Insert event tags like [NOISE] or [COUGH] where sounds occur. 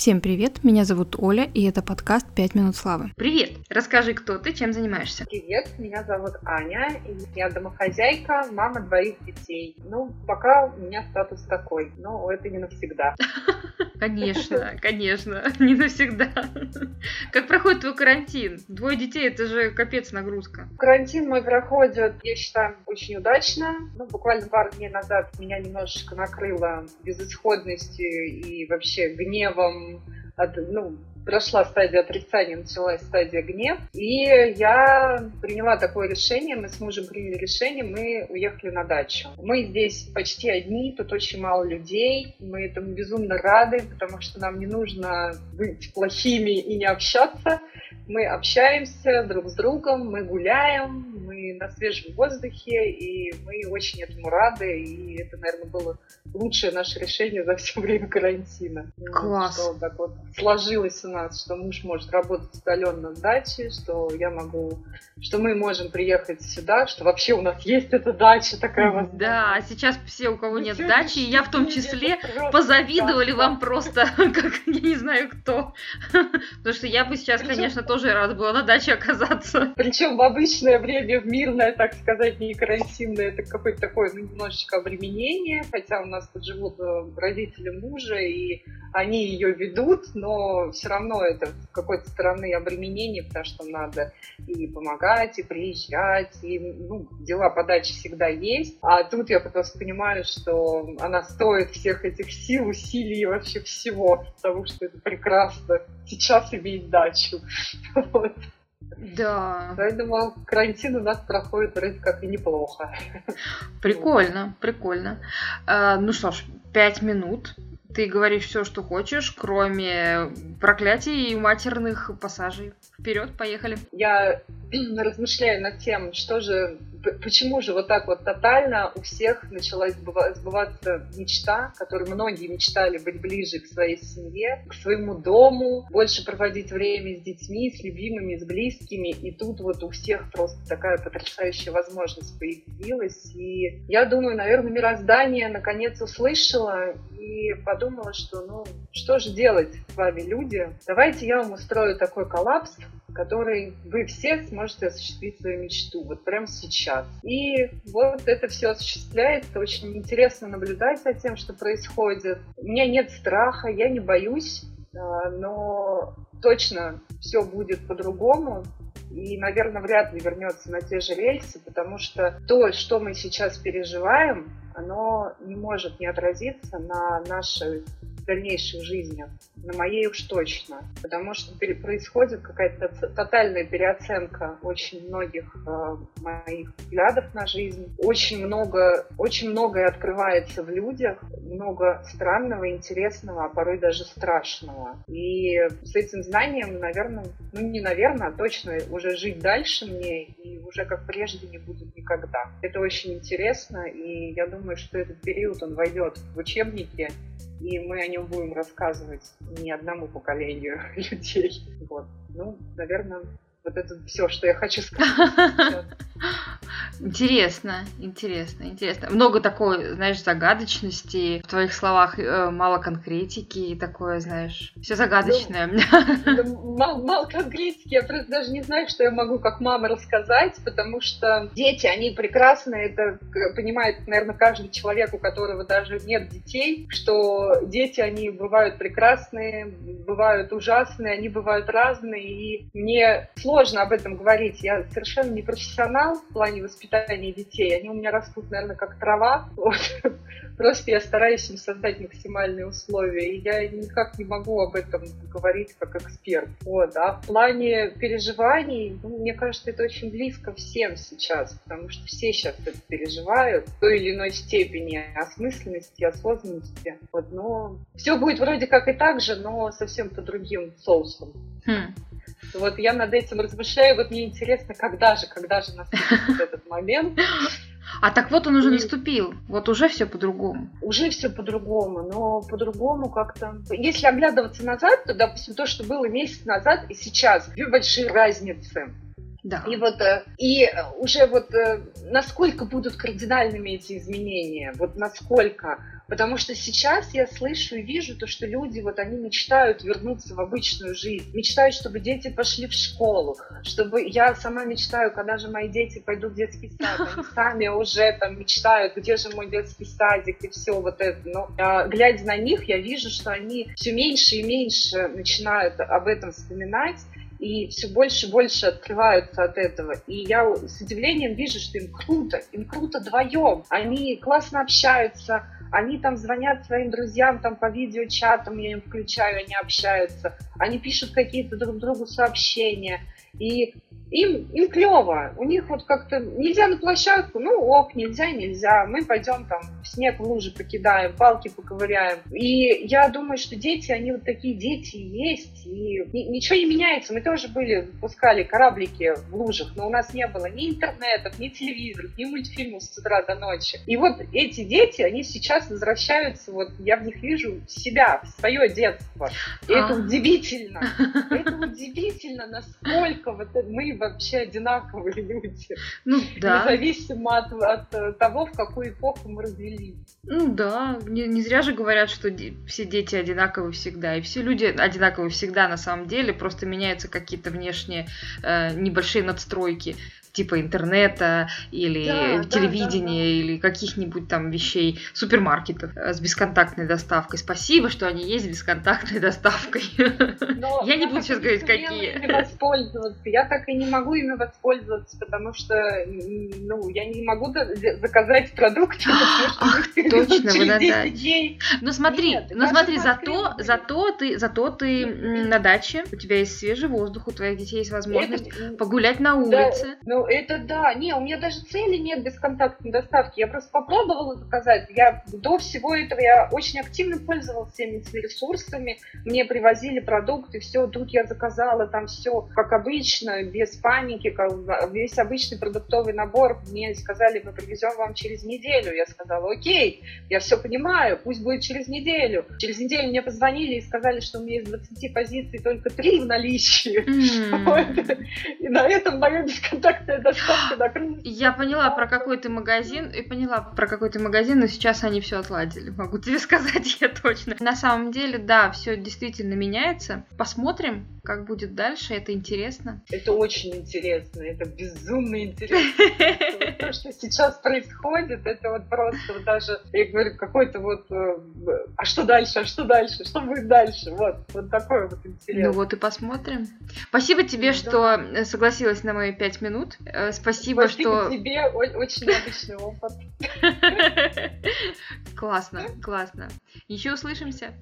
Всем привет, меня зовут Оля, и это подкаст «Пять минут славы». Привет! Расскажи, кто ты, чем занимаешься? Привет, меня зовут Аня, и я домохозяйка, мама двоих детей. Ну, пока у меня статус такой, но это не навсегда. [LAUGHS] Конечно, конечно, [LAUGHS] не навсегда. Как проходит твой карантин? Двое детей, это же капец нагрузка. Карантин мой проходит, я считаю, очень удачно. Ну, буквально пару дней назад меня немножечко накрыло безысходностью и вообще гневом от, ну, прошла стадия отрицания, началась стадия гнев. И я приняла такое решение, мы с мужем приняли решение, мы уехали на дачу. Мы здесь почти одни, тут очень мало людей, мы этому безумно рады, потому что нам не нужно быть плохими и не общаться. Мы общаемся друг с другом, мы гуляем, мы на свежем воздухе, и мы очень этому рады, и это, наверное, было лучшее наше решение за все время карантина. Класс. Что так вот сложилось у нас, что муж может работать удаленно в даче, что я могу, что мы можем приехать сюда, что вообще у нас есть эта дача такая возможность. Да, а сейчас все, у кого нет дачи, и я в том числе, позавидовали вам просто, [LAUGHS] как я не знаю кто. Потому что я бы сейчас, конечно, тоже рада была на даче оказаться. Причем в обычное время, в мирное, так сказать, не карантинное, это какое-то такое ну, немножечко обременение, хотя у нас тут живут э, родители мужа, и они ее ведут, но все равно это с какой-то стороны обременение, потому что надо и помогать, и приезжать, и ну, дела подачи всегда есть. А тут я просто понимаю, что она стоит всех этих сил, усилий и вообще всего, потому что это прекрасно сейчас иметь дачу. [LAUGHS] Вот. Да. Поэтому карантин у нас проходит вроде как и неплохо. Прикольно, прикольно. А, ну что ж, пять минут. Ты говоришь все, что хочешь, кроме проклятий и матерных пассажей. Вперед, поехали. Я [CLEARS THROAT] размышляю над тем, что же почему же вот так вот тотально у всех начала сбываться мечта, которую многие мечтали быть ближе к своей семье, к своему дому, больше проводить время с детьми, с любимыми, с близкими. И тут вот у всех просто такая потрясающая возможность появилась. И я думаю, наверное, мироздание наконец услышало и подумала, что ну что же делать с вами, люди? Давайте я вам устрою такой коллапс, который вы все сможете осуществить свою мечту вот прямо сейчас. И вот это все осуществляется. Очень интересно наблюдать за тем, что происходит. У меня нет страха, я не боюсь, а, но точно все будет по-другому. И, наверное, вряд ли вернется на те же рельсы, потому что то, что мы сейчас переживаем, оно не может не отразиться на нашей дальнейшей жизни. На моей уж точно. Потому что происходит какая-то тотальная переоценка очень многих э, моих взглядов на жизнь. Очень много, очень многое открывается в людях. Много странного, интересного, а порой даже страшного. И с этим знанием, наверное, ну не наверное, а точно уже жить дальше мне и уже как прежде не будет никогда. Это очень интересно, и я думаю, что этот период, он войдет в учебники и мы о нем будем рассказывать не одному поколению [LAUGHS] людей. Вот. Ну, наверное, вот это все, что я хочу сказать. [LAUGHS] Интересно, интересно, интересно. Много такой, знаешь, загадочности. В твоих словах э, мало конкретики и такое, знаешь, все загадочное. [LAUGHS] Ну, мало, мало конкретики. Я просто даже не знаю, что я могу как мама рассказать, потому что дети, они прекрасные. Это понимает, наверное, каждый человек, у которого даже нет детей, что дети, они бывают прекрасные, бывают ужасные, они бывают разные. И мне сложно об этом говорить. Я совершенно не профессионал в плане воспитания детей. Они у меня растут, наверное, как трава. [LAUGHS] Вот. Просто я стараюсь им создать максимальные условия. И я никак не могу об этом говорить как эксперт. Вот. А в плане переживаний, ну, мне кажется, это очень близко всем сейчас, потому что все сейчас это переживают в той или иной степени осмысленности, осознанности. Вот. Но все будет вроде как и так же, но совсем по другим соусам. Хм. Вот я над этим размышляю, вот мне интересно, когда же, когда же наступит этот момент. А так вот он уже наступил, вот уже все по-другому. Уже все по-другому, но по-другому как-то... Если оглядываться назад, то, допустим, то, что было месяц назад и сейчас, две большие разницы. Да. И вот э, и уже вот э, насколько будут кардинальными эти изменения, вот насколько Потому что сейчас я слышу и вижу то, что люди, вот они мечтают вернуться в обычную жизнь, мечтают, чтобы дети пошли в школу, чтобы я сама мечтаю, когда же мои дети пойдут в детский сад, они [LAUGHS] сами уже там мечтают, где же мой детский садик и все вот это. Но а, глядя на них, я вижу, что они все меньше и меньше начинают об этом вспоминать, и все больше и больше открываются от этого. И я с удивлением вижу, что им круто, им круто вдвоем. Они классно общаются, они там звонят своим друзьям там по видеочатам, я им включаю, они общаются. Они пишут какие-то друг другу сообщения. И им, им клево. У них вот как-то нельзя на площадку, ну ок, нельзя, нельзя. Мы пойдем там в снег в лужи покидаем, палки поковыряем. И я думаю, что дети, они вот такие дети есть, и ничего не меняется. Мы тоже были, пускали кораблики в лужах, но у нас не было ни интернетов, ни телевизоров, ни мультфильмов с утра до ночи. И вот эти дети, они сейчас возвращаются, вот я в них вижу себя, в свое детство. И это а. удивительно. Это удивительно, насколько вот мы вообще одинаковые люди. Ну да. Независимо от, от того, в какую эпоху мы родились. Ну да, не, не зря же говорят, что де- все дети одинаковы всегда, и все люди одинаковы всегда на самом деле, просто меняются какие-то внешние э, небольшие надстройки типа интернета или да, телевидения да, да, или каких-нибудь там вещей, супермаркетов э, с бесконтактной доставкой. Спасибо, что они есть с бесконтактной [LAUGHS] доставкой. Но [LAUGHS] я не буду сейчас говорить, какие. Воспользоваться. Я так и не могу ими воспользоваться, потому что ну, я не могу заказать продукты. [GASPS] Ах, точно, вы на даче. Ну смотри, ну смотри, зато, зато ты, зато ты на даче, у тебя есть свежий воздух, у твоих детей есть возможность погулять на улице. Ну, это да. Не, у меня даже цели нет бесконтактной доставки. Я просто попробовала заказать. Я до всего этого я очень активно пользовалась всеми этими ресурсами. Мне привозили продукты, все. Тут я заказала там все как обычно, без паники, как, весь обычный продуктовый набор. Мне сказали, мы привезем вам через неделю. Я сказала, окей, я все понимаю, пусть будет через неделю. Через неделю мне позвонили и сказали, что у меня из 20 позиций только 3 в наличии. Mm. [LAUGHS] Вот. И на этом мое бесконтактное [GASPS] я поняла про какой ты магазин, и поняла про какой ты магазин, но сейчас они все отладили, могу тебе [LAUGHS] сказать я точно. На самом деле, да, все действительно меняется. Посмотрим, как будет дальше, это интересно. Это очень интересно, это безумно интересно. [LAUGHS] То, что сейчас происходит, это вот просто даже, я говорю, какой-то вот, э, а что дальше, а что дальше, что будет дальше, вот, вот такое вот интересно. Ну вот и посмотрим. Спасибо тебе, что согласилась на мои пять минут. Э, спасибо, Спасибо что... тебе, очень необычный опыт. [LAUGHS] Классно, классно. Еще услышимся.